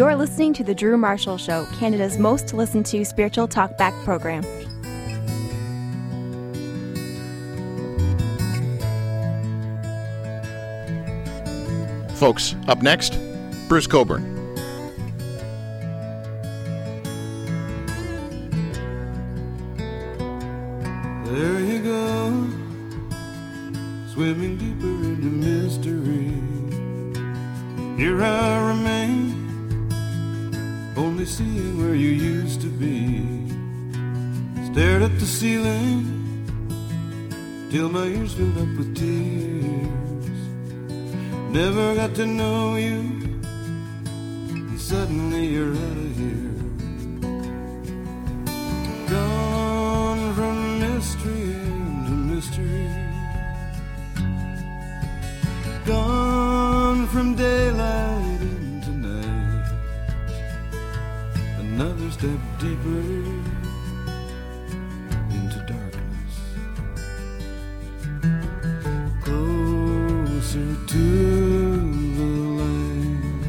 You're listening to The Drew Marshall Show, Canada's most listened to spiritual talkback program. Folks, up next, Bruce Cockburn. Step deeper into darkness. Closer to the light.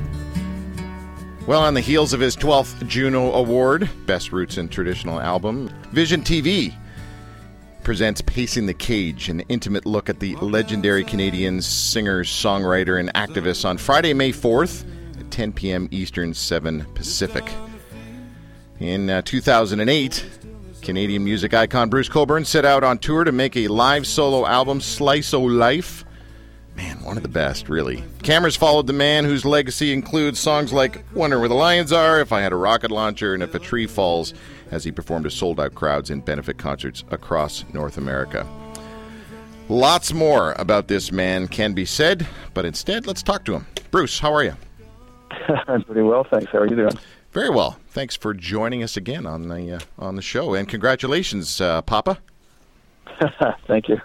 Well, on the heels of his 12th Juno Award, Best Roots and Traditional Album, Vision TV presents Pacing the Cage, an intimate look at the legendary Canadian singer, songwriter, and activist on Friday, May 4th at 10 p.m. Eastern, 7 Pacific. In uh, 2008, Canadian music icon Bruce Cockburn set out on tour to make a live solo album, Slice O Life. Man, one of the best, really. Cameras followed the man whose legacy includes songs like Wonder Where the Lions Are, If I Had a Rocket Launcher, and If a Tree Falls, as he performed to sold out crowds in benefit concerts across North America. Lots more about this man can be said, but instead, let's talk to him. Bruce, how are you? I'm pretty well, thanks. How are you doing? Very well. Thanks for joining us again on the uh, on the show, and congratulations, uh, Papa. Thank you.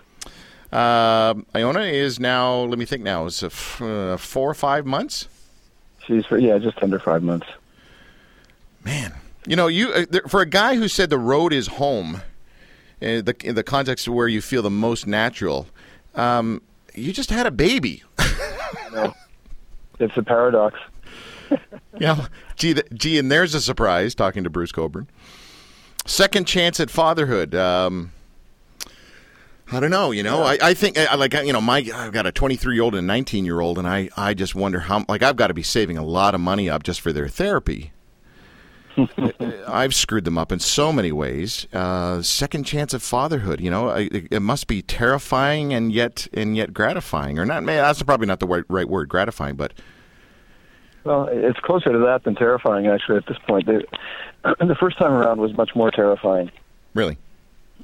Uh, Iona is now. Let me think. Now is f- uh, four or five months. She's yeah, just under five months. Man, you know, you uh, for a guy who said the road is home, in the in the context of where you feel the most natural, um, you just had a baby. It's a paradox. yeah, gee, th- gee, and there's a surprise. Talking to Bruce Cockburn, second chance at fatherhood. Um, I don't know. You know, I, I think I, like you know, my I've got a 23 year old and a 19 year old, and I I just wonder how like I've got to be saving a lot of money up just for their therapy. I've screwed them up in so many ways. Uh, second chance at fatherhood, you know, I, it must be terrifying and yet and yet gratifying, or not? Man, that's probably not the right, right word, gratifying, but Well, it's closer to that than terrifying, actually, at this point. The, the first time around was much more terrifying. really,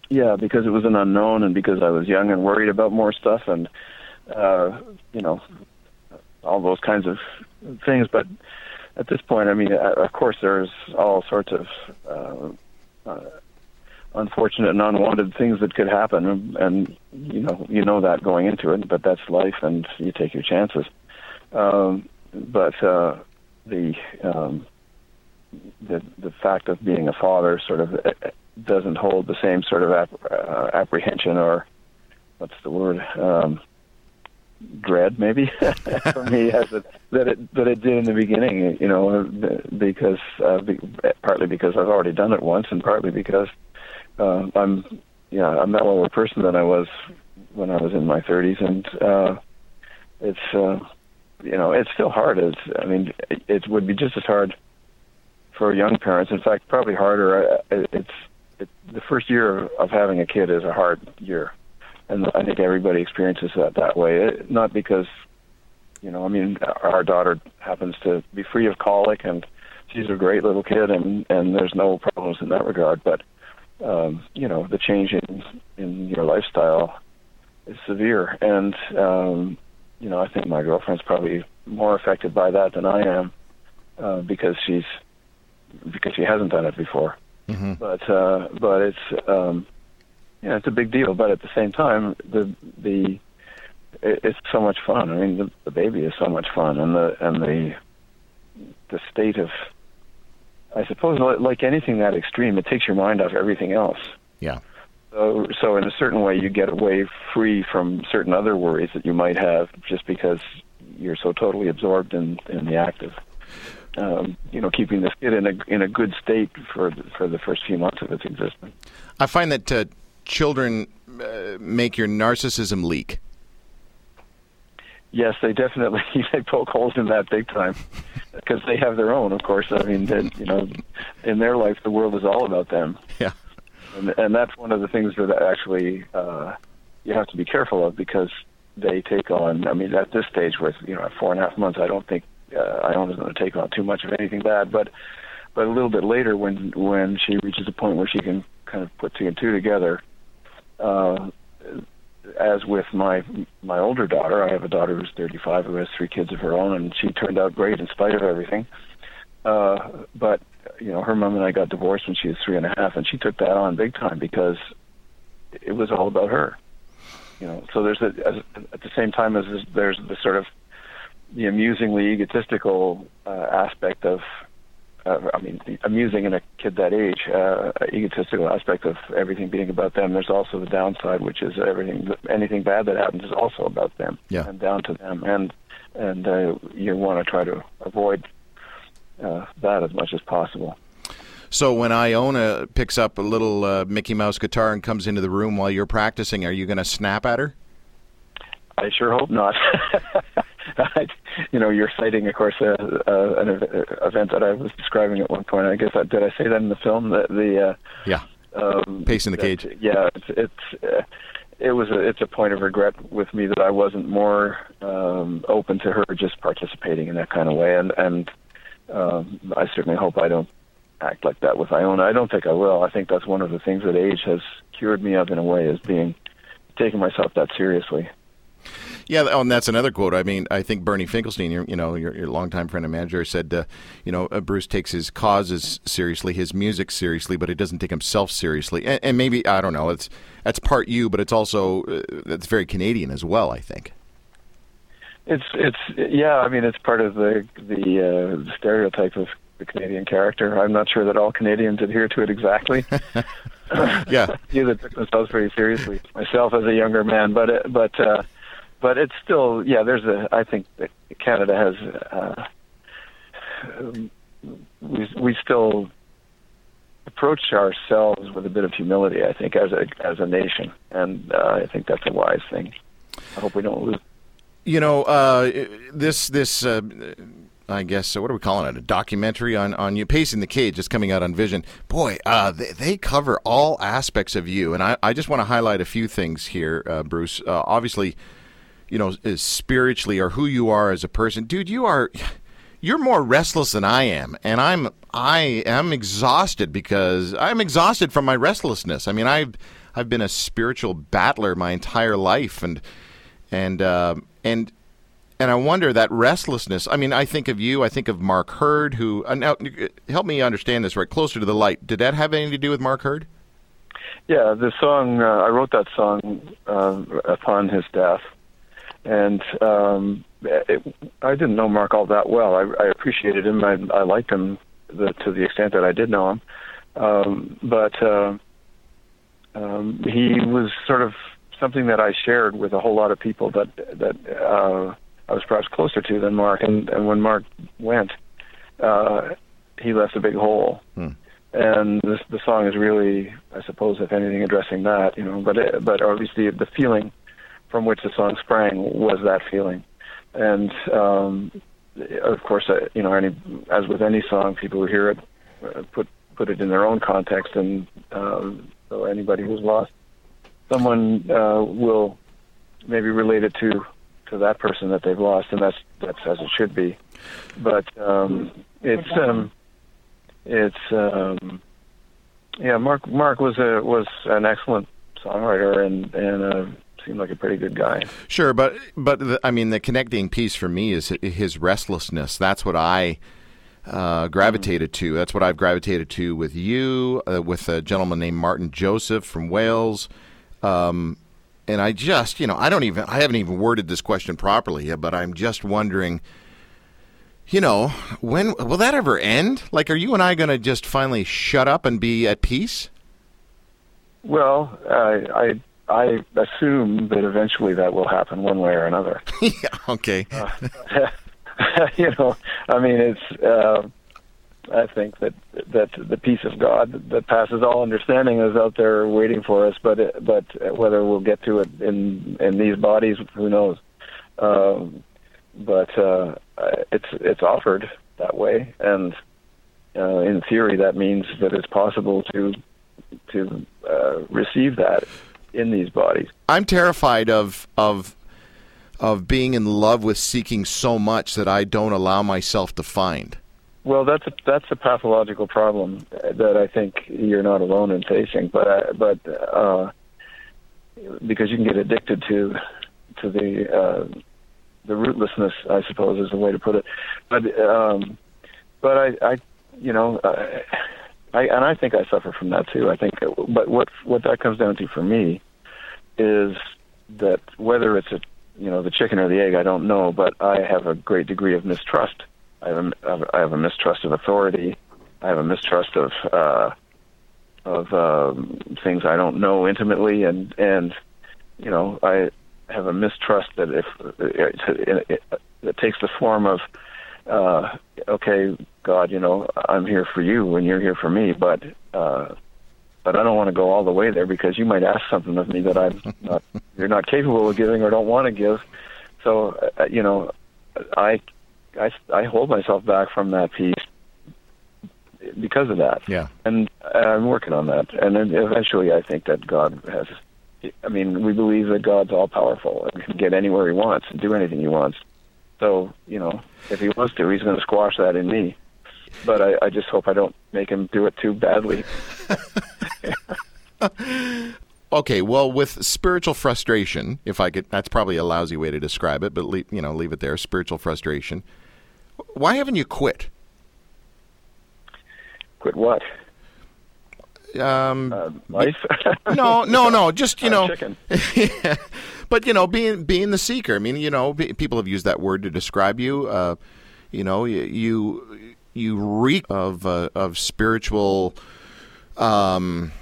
Yeah, because it was an unknown and because I was young and worried about more stuff and, uh, you know, all those kinds of things. But at this point, I mean, uh, of course, there's all sorts of uh, uh, unfortunate and unwanted things that could happen, and, and you know, you know that going into it. But that's life, and you take your chances. Um, but uh, the um, the the fact of being a father sort of uh, doesn't hold the same sort of ap- uh, apprehension or what's the word um, dread maybe for me as it that it that it did in the beginning you know because uh, be, partly because I've already done it once and partly because uh, I'm yeah I'm that lower person than I was when I was in my 30s and uh, it's uh, you know it's still hard it's I mean it, it would be just as hard for young parents in fact probably harder Uh, it's it, the first year of having a kid is a hard year and I think everybody experiences that that way. It, not because, you know, I mean, our daughter happens to be free of colic, and she's a great little kid, and and there's no problems in that regard. But, um, you know, the change in in your lifestyle is severe, and um, you know, I think my girlfriend's probably more affected by that than I am, uh, because she's because she hasn't done it before. Mm-hmm. But uh, but it's um, yeah, it's a big deal. But at the same time, the the it, it's so much fun. I mean, the, the baby is so much fun, and the and the the state of I suppose like anything that extreme, it takes your mind off everything else. yeah. So, so in a certain way, you get away free from certain other worries that you might have, just because you're so totally absorbed in in the active. um, you know, keeping this kid in a in a good state for the, for the first few months of its existence. I find that uh, children uh, make your narcissism leak. Yes, they definitely they poke holes in that big time because they have their own. Of course, I mean, they, you know, in their life, the world is all about them. Yeah, and, and that's one of the things that actually uh, you have to be careful of because they take on. I mean, at this stage, with you know, four and a half months, I don't think uh, Iona's going to take on too much of anything bad. But but a little bit later, when when she reaches a point where she can kind of put two and two together. Uh, as with my my older daughter, I have a daughter who's 35 who has three kids of her own, and she turned out great in spite of everything. Uh, but you know, her mom and I got divorced when she was three and a half, and she took that on big time because it was all about her. You know, so there's a as, at the same time as this, there's the sort of the amusingly egotistical uh, aspect of uh, I mean, amusing in a kid that age, uh, egotistical aspect of everything being about them. There's also the downside, which is everything, anything bad that happens is also about them yeah. and down to them, and and uh, you want to try to avoid uh, that as much as possible. So when Iona picks up a little uh, Mickey Mouse guitar and comes into the room while you're practicing, are you going to snap at her? I sure hope not. you know, you're citing, of course, uh, uh, an event that I was describing at one point. I guess I, did I say that in the film? That the uh, yeah, um, pace in the that, cage. Yeah, it's it's uh, it was a, it's a point of regret with me that I wasn't more um, open to her just participating in that kind of way, and and um, I certainly hope I don't act like that with Iona. I don't think I will. I think that's one of the things that age has cured me of in a way is being taking myself that seriously. Yeah, oh, and that's another quote. I mean, I think Bernie Finkelstein, your, you know, your, your longtime friend and manager, said, uh, you know, uh, Bruce takes his causes seriously, his music seriously, but he doesn't take himself seriously. And, and maybe I don't know. It's that's part you, but it's also uh, that's very Canadian as well. I think. It's it's yeah. I mean, it's part of the the uh, stereotype of the Canadian character. I'm not sure that all Canadians adhere to it exactly. yeah, few that took themselves very seriously. Myself as a younger man, but it, but. Uh, but it's still yeah. There's a I think that Canada has uh, we we still approach ourselves with a bit of humility. I think as a as a nation, and uh, I think that's a wise thing. I hope we don't lose. You know, uh, this this. Uh, I guess what are we calling it? A documentary on on you, pacing the cage, just coming out on Vision. Boy, uh, they, they, cover all aspects of you, and I, I just want to highlight a few things here, uh, Bruce. Uh, obviously, you know, spiritually or who you are as a person, dude, you are you're more restless than I am, and I'm I am exhausted because I'm exhausted from my restlessness. I mean, I've I've been a spiritual battler my entire life, and and uh, and and I wonder that restlessness. I mean, I think of you. I think of Mark Heard, who uh, now help me understand this right. Closer to the light. Did that have anything to do with Mark Heard? Yeah, the song uh, I wrote that song uh, upon his death and um, it, I didn't know Mark all that well. I, I appreciated him. I, I liked him the, to the extent that I did know him, um, but uh, um, he was sort of something that I shared with a whole lot of people that that uh, I was perhaps closer to than Mark. And, and when Mark went, uh, he left a big hole. Hmm. And this, the song is really, I suppose, if anything, addressing that. You know, but it, but obviously the feeling from which the song sprang was that feeling. And um, of course, uh, you know, any as with any song, people who hear it uh, put put it in their own context, and um, so anybody who's lost someone uh, will maybe relate it to to that person that they've lost, and that's that's as it should be. But um, it's um, it's um, yeah, Mark Mark was a was an excellent songwriter and and uh, seemed like a pretty good guy. Sure, but but the, I mean, the connecting piece for me is his restlessness. That's what I uh, gravitated to. That's what I've gravitated to with you, uh, with a gentleman named Martyn Joseph from Wales. Um, and I just, you know, I don't even, I haven't even worded this question properly yet, but I'm just wondering, you know, when will that ever end? Like, are you and I going to just finally shut up and be at peace? Well, I, I I assume that eventually that will happen one way or another. yeah. Okay. uh, you know, I mean, it's. Uh, I think that that the peace of God that passes all understanding is out there waiting for us. But it, but whether we'll get to it in in these bodies, who knows? Um, but uh, it's it's offered that way, and uh, in theory, that means that it's possible to to uh, receive that in these bodies. I'm terrified of of of being in love with seeking so much that I don't allow myself to find. Well, that's a, that's a pathological problem that I think you're not alone in facing. But uh, but uh, because you can get addicted to to the uh, the rootlessness, I suppose, is the way to put it. But um, but I, I you know, I, I and I think I suffer from that too. I think, but what what that comes down to for me is that whether it's a you know the chicken or the egg, I don't know, but I have a great degree of mistrust. I have a, I have a mistrust of authority. I have a mistrust of uh, of um, things I don't know intimately, and and you know I have a mistrust that if it, it, it, it takes the form of uh, okay, God, you know I'm here for you and you're here for me, but uh, but I don't want to go all the way there because you might ask something of me that I'm not you're not capable of giving or don't want to give. So uh, you know, I I I hold myself back from that piece because of that. Yeah. And I'm working on that. And then eventually, I think that God has. I mean, we believe that God's all powerful and can get anywhere He wants and do anything He wants. So you know, if He wants to, He's going to squash that in me. But I, I just hope I don't make Him do it too badly. okay, well, with spiritual frustration, if I could, that's probably a lousy way to describe it, but leave, you know, leave it there. Spiritual frustration. Why haven't you quit? Quit what? Um, Uh, life? no, no, no. Just you Uh, know, chicken. yeah. but you know, being being the seeker. I mean, you know, pe- people have used that word to describe you. Uh, you know, you you, you reek of uh, of spiritual. Um,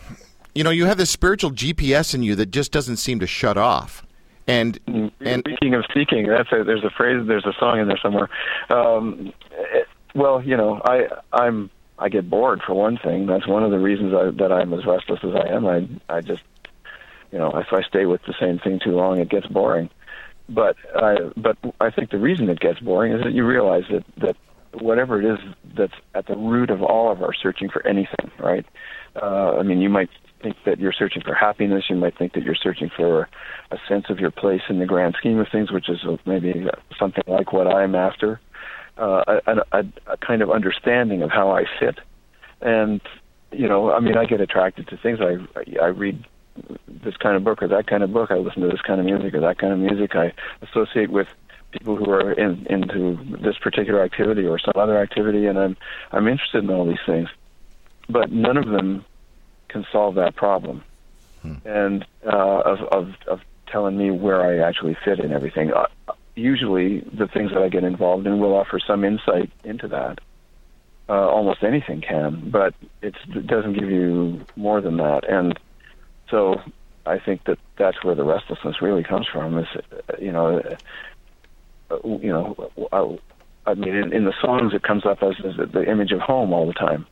you know, you have this spiritual GPS in you that just doesn't seem to shut off. And and Speaking of seeking, that's a, there's a phrase, there's a song in there somewhere. Um, it, well, you know, I I'm I get bored for one thing. That's one of the reasons I, that I'm as restless as I am. I I just you know if I stay with the same thing too long, it gets boring. But I but I think the reason it gets boring is that you realize that that whatever it is that's at the root of all of our searching for anything, right? Uh, I mean, you might think that you're searching for happiness. You might think that you're searching for a sense of your place in the grand scheme of things, which is maybe something like what I'm after. Uh, a, a, a kind of understanding of how I fit, and you know, I mean, I get attracted to things. I I read this kind of book or that kind of book. I listen to this kind of music or that kind of music. I associate with people who are in, into this particular activity or some other activity, and I'm I'm interested in all these things, but none of them can solve that problem, and uh, of, of of telling me where I actually fit in everything. Uh, usually, the things that I get involved in will offer some insight into that. Uh, almost anything can, but it doesn't give you more than that, and so I think that that's where the restlessness really comes from. Is uh, you know, uh, you know, I, I mean, in, in the songs it comes up as, as the image of home all the time.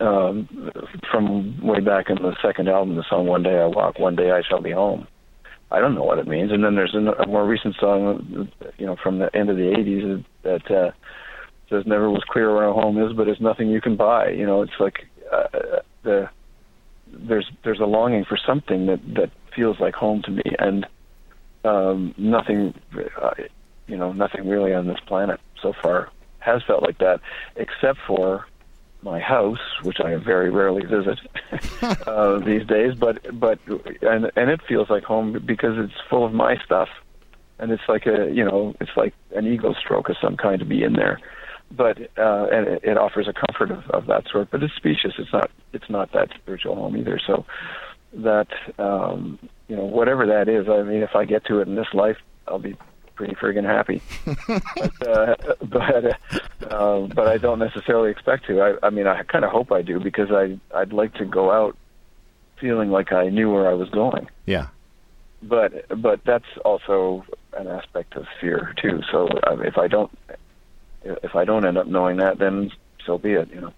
Um, from way back in the second album, the song "One Day I Walk, One Day I Shall Be Home." I don't know what it means. And then there's a, more recent song, you know, from the end of the '80s that uh, says, "Never was clear where home is, but it's nothing you can buy." You know, it's like uh, the there's there's a longing for something that that feels like home to me, and um, nothing, uh, you know, nothing really on this planet so far has felt like that, except for my house, which I very rarely visit uh, these days. But but and and it feels like home because it's full of my stuff, and it's like a you know it's like an ego stroke of some kind to be in there. But uh, and it, it offers a comfort of, of that sort. But it's specious. It's not it's not that spiritual home either. So that um, you know whatever that is. I mean, if I get to it in this life, I'll be pretty friggin' happy. but uh, but uh, but I don't necessarily expect to. I, I mean, I kind of hope I do because I I'd like to go out feeling like I knew where I was going. yeah, But but that's also an aspect of fear too. So um, if I don't if I don't end up knowing that, then so be it. You know.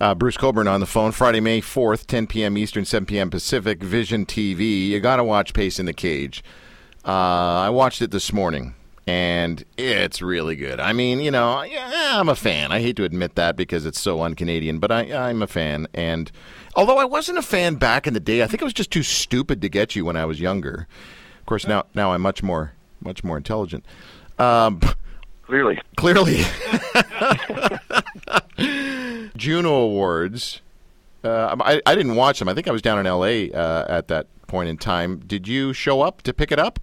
Uh, Bruce Cockburn on the phone, Friday, May 4th, 10 p.m. Eastern, 7 p.m. Pacific, Vision TV. You got to watch Pacing the Cage. Uh, I watched it this morning, and it's really good. I mean, you know, yeah, I'm a fan. I hate to admit that because it's so un Canadian, but I, I'm a fan. And although I wasn't a fan back in the day, I think it was just too stupid to get you when I was younger. Of course, now, now I'm much more, much more intelligent. Um, Clearly. Clearly. Juno Awards. Uh, I, I didn't watch them. I think I was down in L.A. Uh, at that point in time. Did you show up to pick it up?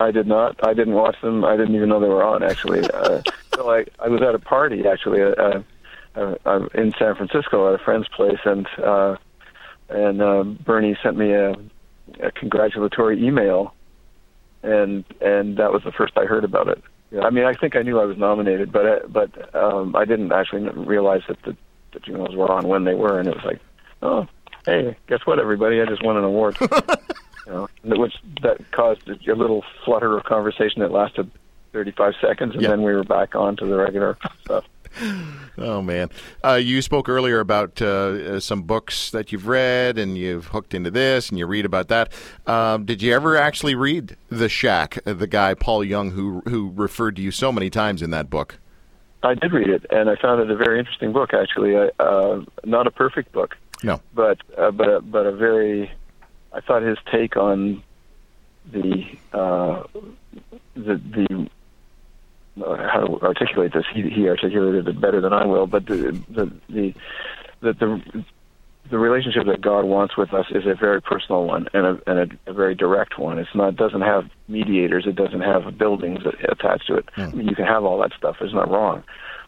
I did not. I didn't watch them. I didn't even know they were on. Actually, uh, so I I was at a party actually uh, uh, uh, in San Francisco at a friend's place, and uh, and uh, Bernie sent me a, a congratulatory email, and and that was the first I heard about it. Yeah, I mean, I think I knew I was nominated, but uh, but um, I didn't actually realize that the the Junos were on when they were, and it was like, oh, hey, guess what, everybody? I just won an award. you know, which that caused a little flutter of conversation that lasted 35 seconds, and Yeah. then we were back on to the regular stuff. Oh man, uh, you spoke earlier about uh, uh, some books that you've read, and you've hooked into this, and you read about that. Um, did you ever actually read The Shack? uh, The guy Paul Young, who who referred to you so many times in that book. I did read it, and I found it a very interesting book. Actually, I, uh, not a perfect book, No. but uh, but but a very. I thought his take on the uh, the the uh, how to articulate this. He he articulated it better than I will, but the the the the, the the relationship that God wants with us is a very personal one and a, and a, a very direct one. It's not doesn't have mediators. It doesn't have buildings attached to it. I mean, you can have all that stuff. It's not wrong,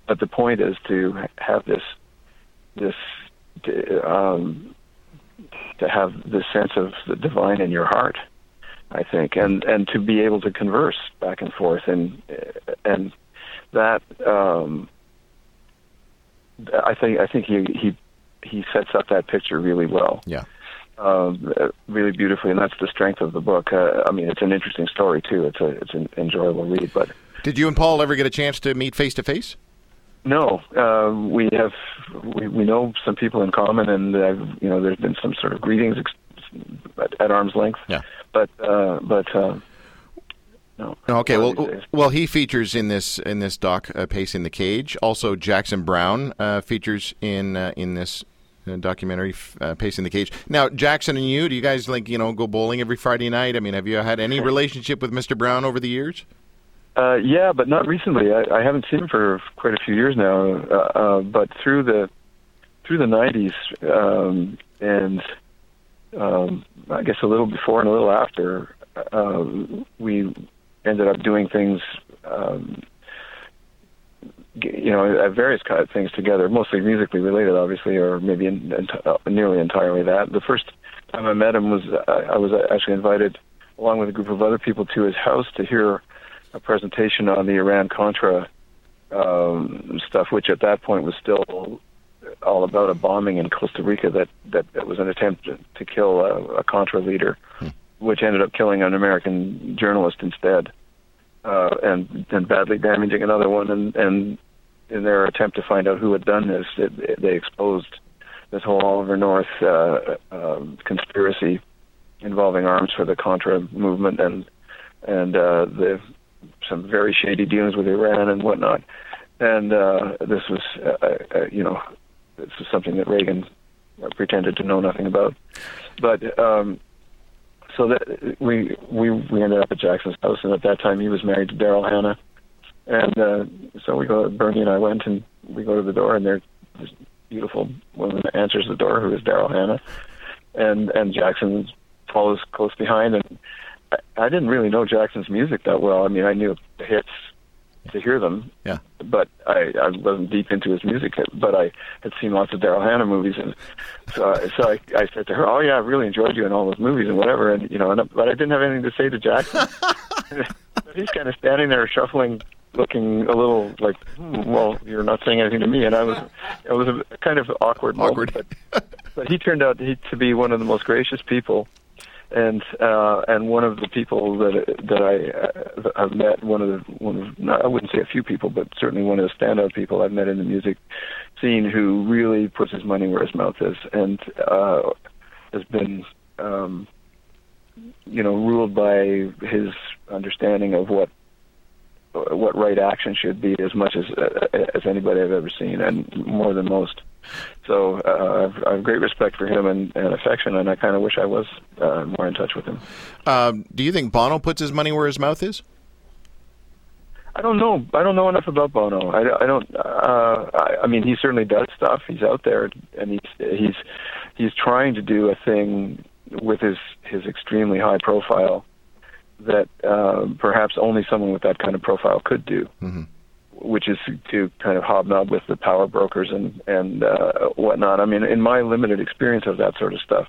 but the point is to have this this um, to have this sense of the divine in your heart. I think, and and to be able to converse back and forth, and and that um, I think I think he he he sets up that picture really well Yeah. um, really beautifully, and that's the strength of the book. Uh, I mean, it's an interesting story too. It's a it's an enjoyable read, but Did you and Paul ever get a chance to meet face to face? No, uh, we have we, we know some people in common, and uh, you know, there's been some sort of greetings ex- at, at arm's length. Yeah. but uh, but uh, no. Okay, well, days. well, he features in this in this doc, uh, "Pacing the Cage." Also, Jackson Browne uh, features in uh, in this uh, documentary, uh, "Pacing the Cage." Now, Jackson and you, do you guys like you know go bowling every Friday night? I mean, have you had any relationship with Mr. Browne over the years? Uh, yeah, but not recently. I, I haven't seen him for quite a few years now. Uh, uh, but through the through the '90s um, and um, I guess a little before and a little after, uh, we ended up doing things. Um, you know, uh, various kind of things together, mostly musically related, obviously, or maybe in, ent- uh, nearly entirely that. The first time I met him was uh, I was actually invited, along with a group of other people, to his house to hear a presentation on the Iran Contra um, stuff, which at that point was still all about a bombing in Costa Rica that that, that was an attempt to, to kill a, a Contra leader, which ended up killing an American journalist instead, uh, and and badly damaging another one. And and in their attempt to find out who had done this, it, it, they exposed this whole Oliver North uh, um, conspiracy involving arms for the Contra movement and and uh, the some very shady dealings with Iran and whatnot. And uh, this was, uh, uh, you know, this was something that Reagan uh, pretended to know nothing about. But um, so that we we we ended up at Jackson's house, and at that time he was married to Daryl Hannah, and uh, so we go. Bernie and I went, and we go to the door, and there's this beautiful woman answers the door, who is Daryl Hannah, and and Jackson follows close behind, and I, didn't really know Jackson's music that well. I mean, I knew the hits to hear them, Yeah. but I, I wasn't deep into his music. But I had seen lots of Daryl Hannah movies, and so I, so I, I said to her, "Oh yeah, I really enjoyed you in all those movies and whatever." And you know, and, but I didn't have anything to say to Jackson. he's kind of standing there shuffling, looking a little like, hmm, "Well, you're not saying anything to me." And I was, it was a kind of awkward, Awkward. moment. But, but he turned out he, to be one of the most gracious people and uh, and one of the people that that I uh, I've met, one of the one of not, I wouldn't say a few people, but certainly one of the standout people I've met in the music scene who really puts his money where his mouth is, and uh, has been um, you know ruled by his understanding of what what right action should be as much as as anybody I've ever seen, and more than most. So uh, I've, I have great respect for him and, and affection, and I kind of wish I was uh, more in touch with him. Um, do you think Bono puts his money where his mouth is? I don't know. I don't know enough about Bono. I, I don't. Uh, I, I mean, he certainly does stuff. He's out there, and he's he's he's trying to do a thing with his his extremely high profile that uh, perhaps only someone with that kind of profile could do. Mm-hmm which is to kind of hobnob with the power brokers and and uh, whatnot. I mean, in my limited experience of that sort of stuff,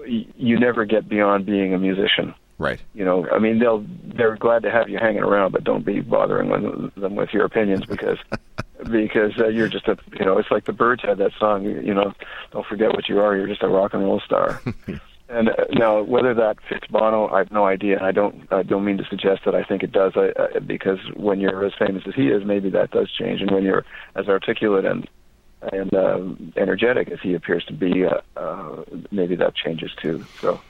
y- you never get beyond being a musician. Right. You know, I mean, they'll they're glad to have you hanging around, but don't be bothering with, them with your opinions because because uh, you're just a you know, it's like the Byrds had that song. You, you know, don't forget what you are. You're just a rock and roll star. And uh, now, whether that fits Bono, I have no idea. I don't. I don't mean to suggest that I think it does, I, uh, because when you're as famous as he is, maybe that does change. And when you're as articulate and and uh, energetic as he appears to be, uh, uh, maybe that changes too. So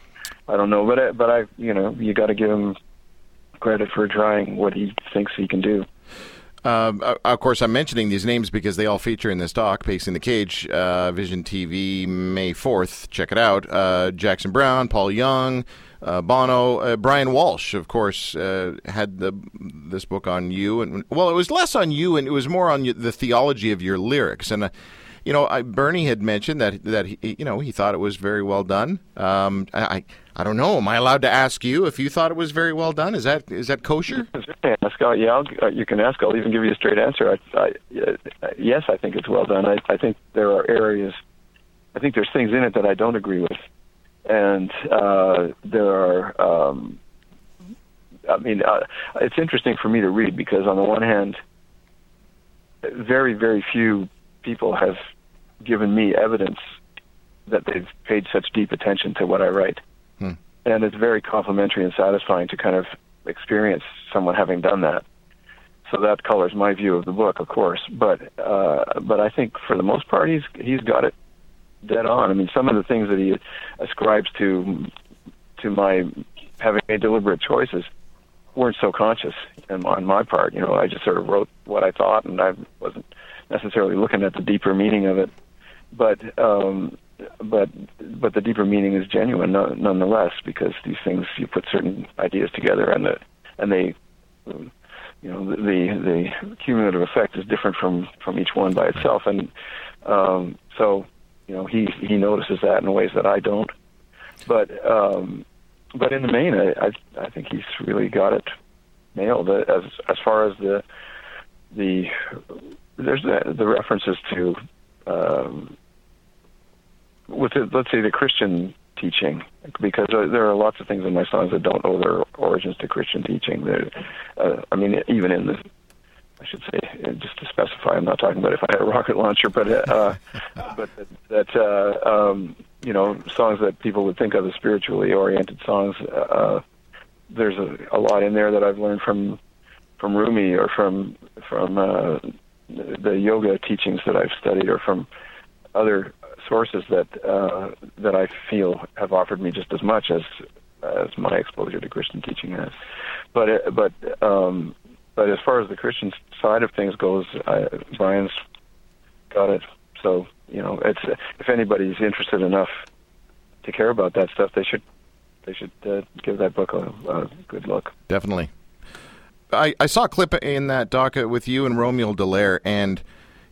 I don't know, but I, but I, you know, you got to give him credit for trying what he thinks he can do. Uh, of course, I'm mentioning these names because they all feature in this doc, Pacing the Cage, uh, Vision TV, May 4th. Check it out. Uh, Jackson Browne, Paul Young, uh, Bono, uh, Brian Walsh, of course, uh, had the this book on you. and Well, it was less on you, and it was more on the theology of your lyrics. And you know, I, Bernie had mentioned that that he, you know he thought it was very well done. Um, I I don't know. Am I allowed to ask you if you thought it was very well done? Is that is that kosher? Ask, yeah, I'll, uh, you can ask. I'll even give you a straight answer. I, I, uh, yes, I think it's well done. I, I think there are areas. I think there's things in it that I don't agree with, and uh, there are. Um, I mean, uh, it's interesting for me to read because on the one hand, very very few people have given me evidence that they've paid such deep attention to what I write. Hmm. And it's very complimentary and satisfying to kind of experience someone having done that. So that colors my view of the book, of course. But uh, but I think for the most part, he's he's got it dead on. I mean, some of the things that he ascribes to to my having made deliberate choices weren't so conscious on my part. You know, I just sort of wrote what I thought, and I wasn't necessarily looking at the deeper meaning of it, but um, but but the deeper meaning is genuine nonetheless because these things you put certain ideas together and the and they you know the the cumulative effect is different from from each one by itself. And um, so you know he he notices that in ways that I don't. But um, but in the main I, I I think he's really got it nailed. As as far as the the there's the, the references to um, with the, let's say the Christian teaching because there are lots of things in my songs that don't owe their origins to Christian teaching. Uh, I mean, even in the I should say, uh, just to specify, I'm not talking about if I had a rocket launcher, but uh, but that uh, um, you know songs that people would think of as spiritually oriented songs. Uh, there's a, a lot in there that I've learned from from Rumi or from from uh, the yoga teachings that I've studied or from other sources that uh, that I feel have offered me just as much as as my exposure to Christian teaching has. But uh, but um, but as far as the Christian side of things goes, I, Brian's got it. So you know, it's if anybody's interested enough to care about that stuff, they should they should uh, give that book a, a good look. Definitely. I, I saw a clip in that doc with you and Romeo Dallaire, and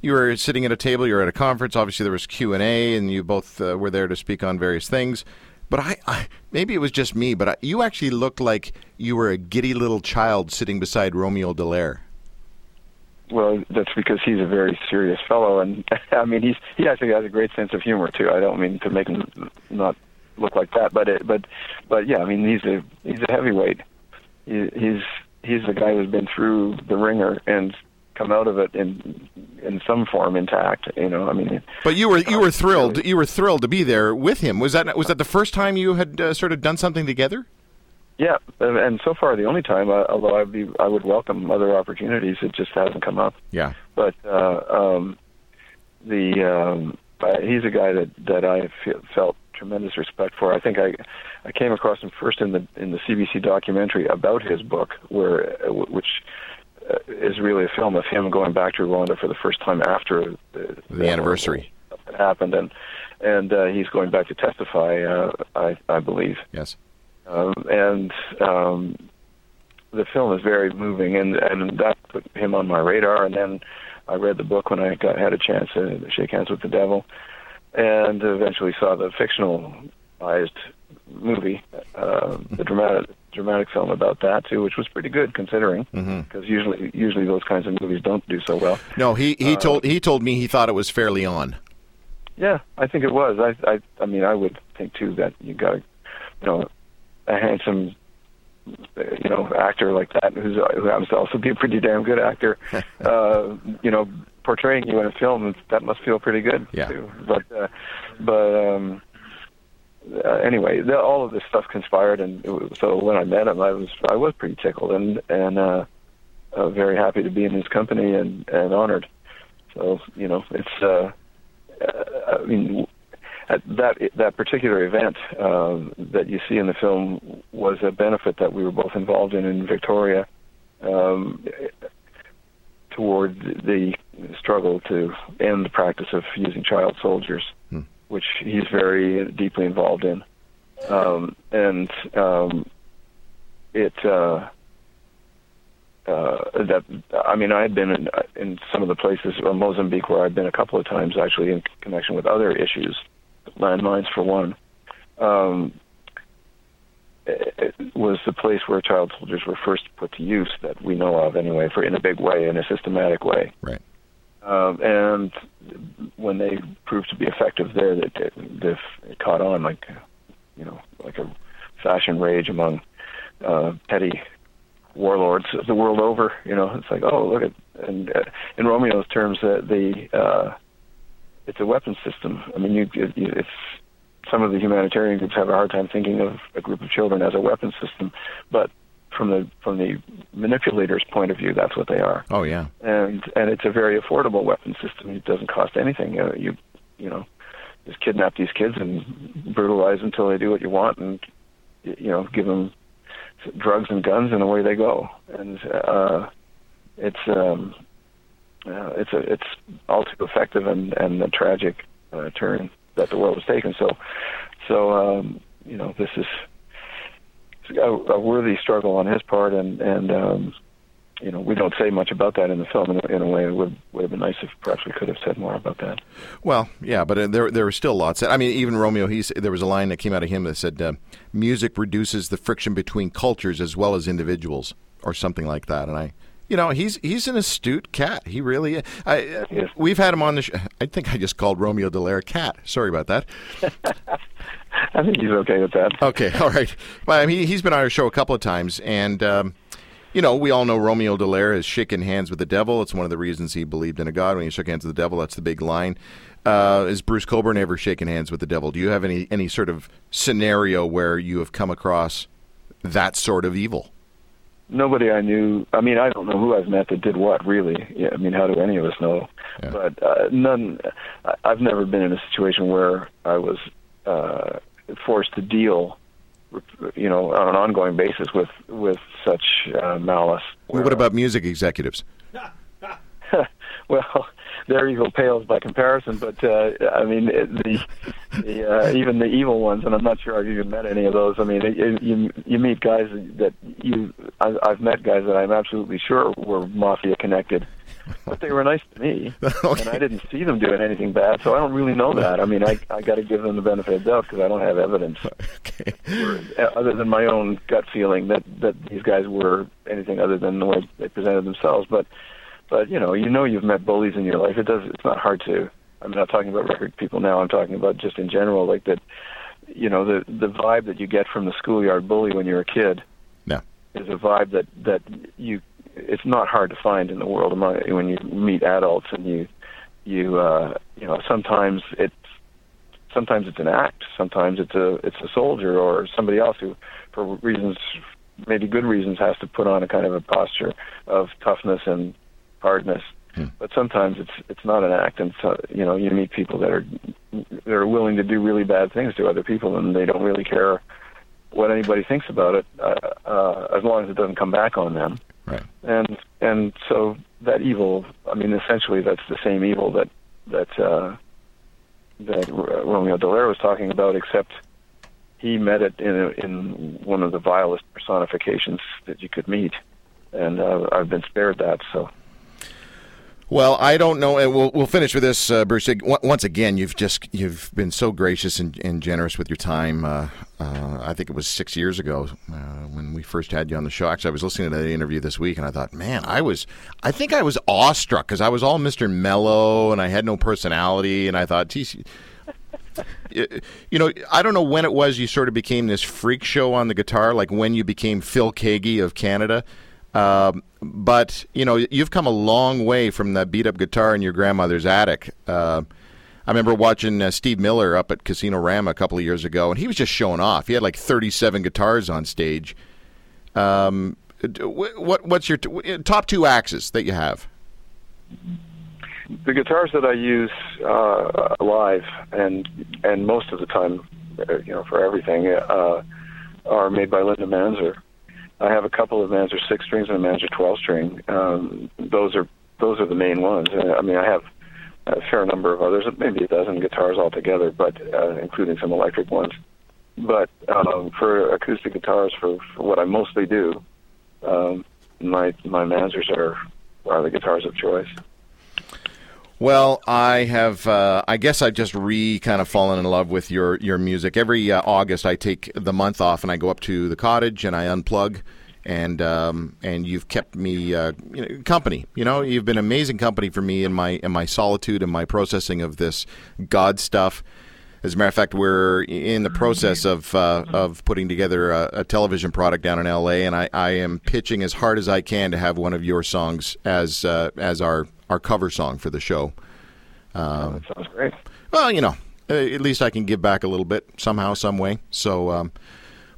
you were sitting at a table. You were at a conference. Obviously, there was Q and A, and you both uh, were there to speak on various things. But I, I maybe it was just me, but I, you actually looked like you were a giddy little child sitting beside Romeo Dallaire. Well, that's because he's a very serious fellow, and I mean, he's he actually has a great sense of humor too. I don't mean to make him not look like that, but it, but but yeah, I mean, he's a he's a heavyweight. He, he's he's the guy who's been through the wringer and come out of it in in some form intact. You know, I mean. But you were you were thrilled. You were thrilled to be there with him. Was that was that the first time you had uh, sort of done something together? Yeah, and, and so far the only time. Uh, although I'd be I would welcome other opportunities. It just hasn't come up. Yeah. But uh, um, the um, uh, he's a guy that that I feel, felt tremendous respect for. I think I I came across him first in the in the CBC documentary about his book, where which uh, is really a film of him going back to Rwanda for the first time after the, The anniversary. happened, and and uh, he's going back to testify. Uh, I I believe, Yes. um, and um, the film is very moving, and and that put him on my radar. And then I read the book when I got had a chance to shake hands with the devil, and eventually saw the fictionalized movie, uh, the dramatic dramatic film about that too, which was pretty good considering, because usually usually those kinds of movies don't do so well. No, he he told he told me he thought it was fairly on. Yeah, I think it was. I I I mean, I would think too that you got, you know, a handsome, uh, you know, actor like that who's who happens to also be a pretty damn good actor. uh, you know, portraying you in a film that must feel pretty good. Yeah. Too. But uh, but um, uh, anyway, the, all of this stuff conspired, and it was, so when I met him, I was I was pretty tickled and and uh, uh, very happy to be in his company and and honored. So you know, it's. Uh, uh, I mean, at that that particular event um, that you see in the film was a benefit that we were both involved in in Victoria, um, toward the struggle to end the practice of using child soldiers, which he's very deeply involved in, um, and um, it. Uh, uh, that I mean, I had been in, in some of the places, uh, Mozambique, where I've been a couple of times, actually, in connection with other issues, landmines for one. Um, was the place where child soldiers were first put to use that we know of, anyway, for in a big way, in a systematic way. Right. Um, and when they proved to be effective there, that they, they it caught on like, you know, like a fashion rage among uh, petty warlords the world over. You know, it's like, oh, look at, and uh, in Romeo's terms, uh, the uh, it's a weapon system. I mean, you, you, it's some of the humanitarian groups have a hard time thinking of a group of children as a weapon system, but from the from the manipulator's point of view, that's what they are. Oh yeah. And and it's a very affordable weapon system. It doesn't cost anything. Uh, you you know, just kidnap these kids and brutalize until they do what you want, and you know, give them drugs and guns, and away they go. And uh, it's um, uh, it's a it's all too effective and and a tragic uh, turn that the world has taken. So so um, you know, this is a, a worthy struggle on his part, and and um, you know, we don't say much about that in the film. In a, in a way, it would would have been nice if perhaps we could have said more about that. Well, yeah, but uh, there there were still lots. I mean, even Romeo. He's there was a line that came out of him that said, uh, "Music reduces the friction between cultures as well as individuals," or something like that. And I, you know, he's he's an astute cat. He really. is. I, Yes. We've had him on the. Sh- I think I just called Romeo Dallaire a cat. Sorry about that. I think he's okay with that. Okay, all right. Well, I mean, he's been on our show a couple of times, and um, you know, we all know Romeo Dallaire has shaken hands with the devil. It's one of the reasons he believed in a god. When he shook hands with the devil, that's the big line. Uh, is Bruce Cockburn ever shaken hands with the devil? Do you have any any sort of scenario where you have come across that sort of evil? Nobody I knew. I mean, I don't know who I've met that did what. Really, yeah. I mean, how do any of us know? Yeah. But uh, none. I- I've never been in a situation where I was uh, forced to deal, you know, on an ongoing basis with with such uh, malice. Well, what about music executives? well, their evil pales by comparison. But uh, I mean, the, the uh, even the evil ones, and I'm not sure I've even met any of those. I mean, it, you you meet guys that you I, I've met guys that I'm absolutely sure were mafia connected. But they were nice to me, and I didn't see them doing anything bad, so I don't really know that. I mean, I I got to give them the benefit of the doubt because I don't have evidence Okay. uh, other than my own gut feeling that that these guys were anything other than the way they presented themselves. But but you know, you know, you've met bullies in your life. It does. It's not hard to. I'm not talking about record people now. I'm talking about just in general, like that. You know, the the vibe that you get from the schoolyard bully when you're a kid No. is a vibe that that you it's not hard to find in the world when you meet adults and you you uh, you know sometimes it's sometimes it's an act, sometimes it's a it's a soldier or somebody else who, for reasons maybe good reasons, has to put on a kind of a posture of toughness and hardness. Hmm. But sometimes it's it's not an act, and so, you know you meet people that are that are willing to do really bad things to other people, and they don't really care what anybody thinks about it, uh, uh, as long as it doesn't come back on them. Right. And and so that evil, I mean, essentially that's the same evil that that uh, that Romeo Dallaire was talking about, except he met it in a, in one of the vilest personifications that you could meet, and uh, I've been spared that. So. Well, I don't know. We'll we'll finish with this, uh, Bruce. Once again, you've just you've been so gracious and, and generous with your time. Uh, uh, I think it was six years ago uh, when we first had you on the show. Actually, I was listening to the interview this week, and I thought, man, I was, I think I was awestruck because I was all Mister Mellow and I had no personality, and I thought, geez, you know, I don't know when it was you sort of became this freak show on the guitar, like when you became Phil Keaggy of Canada. Um, but you know, you've come a long way from that beat up guitar in your grandmother's attic. Uh, I remember watching uh, Steve Miller up at Casino-Rama a couple of years ago, and he was just showing off. He had like 37 guitars on stage. Um, what what's your t- top two axes that you have? the guitars that I use uh, live and and most of the time, uh, you know, for everything, uh, are made by Linda Manzer. I have a couple of Manzer six strings and a Manzer twelve string. Um, those are those are the main ones. Uh, I mean, I have a fair number of others, maybe a dozen guitars altogether, but uh, including some electric ones. But um, for acoustic guitars, for, for what I mostly do, um, my my Manzers are are the guitars of choice. Well, I have. Uh, I guess I've just re kind of fallen in love with your your music. Every uh, August, I take the month off and I go up to the cottage and I unplug. And um, and you've kept me uh, you know, company. You know, you've been amazing company for me in my in my solitude and my processing of this God stuff. As a matter of fact, we're in the process of uh, of putting together a, a, television product down in L.A., and I, I am pitching as hard as I can to have one of your songs as uh, as our our cover song for the show. Um, oh, that sounds great. Well, you know, uh, at least I can give back a little bit somehow, some way. So, um,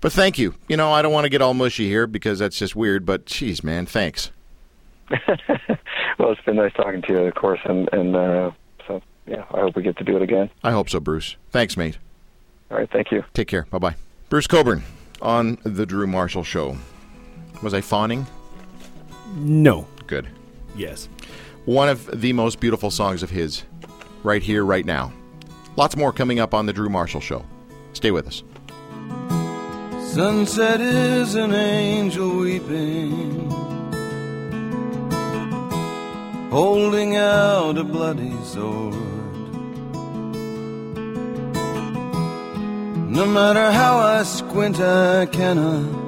but thank you. You know, I don't want to get all mushy here because that's just weird. But, geez, man, thanks. well, it's been nice talking to you, of course, and and uh, so yeah, I hope we get to do it again. I hope so, Bruce. Thanks, mate. All right, thank you. Take care. Bye bye. Bruce Coburn on the Drew Marshall Show. Was I fawning? No. Good. Yes one of the most beautiful songs of his, right here, right now. Lots more coming up on The Drew Marshall Show. Stay with us. Sunset is an angel weeping, holding out a bloody sword. No matter how I squint, I cannot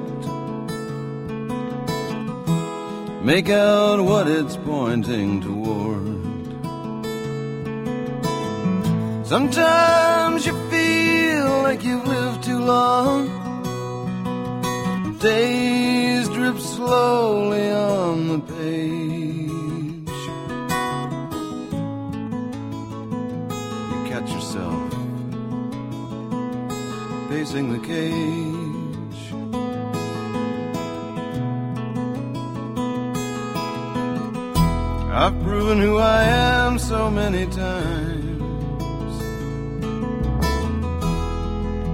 make out what it's pointing toward. Sometimes you feel like you've lived too long. Days drip slowly on the page. You catch yourself pacing the cage. I've proven who I am so many times.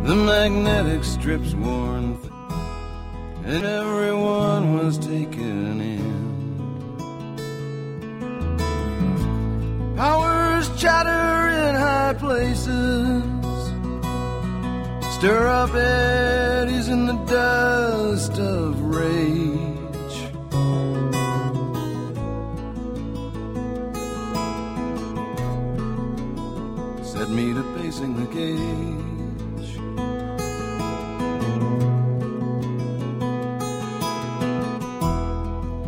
The magnetic strips worn, and everyone was taken in. Powers chatter in high places, stir up eddies in the dust of cage.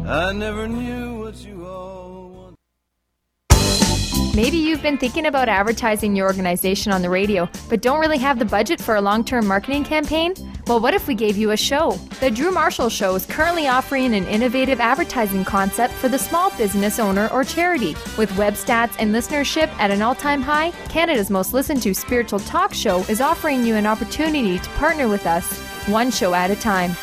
I never knew what you all want. Maybe you've been thinking about advertising your organization on the radio, but don't really have the budget for a long term marketing campaign? Well, what if we gave you a show? The Drew Marshall Show is currently offering an innovative advertising concept for the small business owner or charity. With web stats and listenership at an all time high, Canada's most listened to spiritual talk show is offering you an opportunity to partner with us, one show at a time.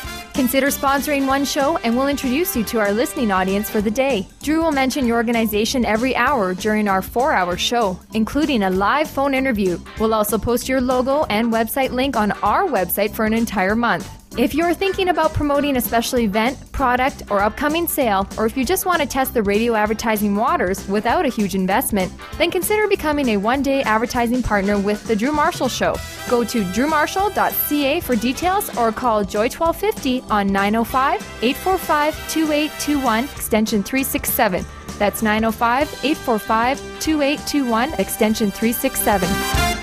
Consider sponsoring one show and we'll introduce you to our listening audience for the day. Drew will mention your organization every hour during our four hour show, including a live phone interview. We'll also post your logo and website link on our website for an entire month. If you're thinking about promoting a special event, product, or upcoming sale, or if you just want to test the radio advertising waters without a huge investment, then consider becoming a one day advertising partner with The Drew Marshall Show. Go to drewmarshall.ca for details or call Joy 1250 on 905 845 2821, extension 367. That's 905 845 2821, extension 367.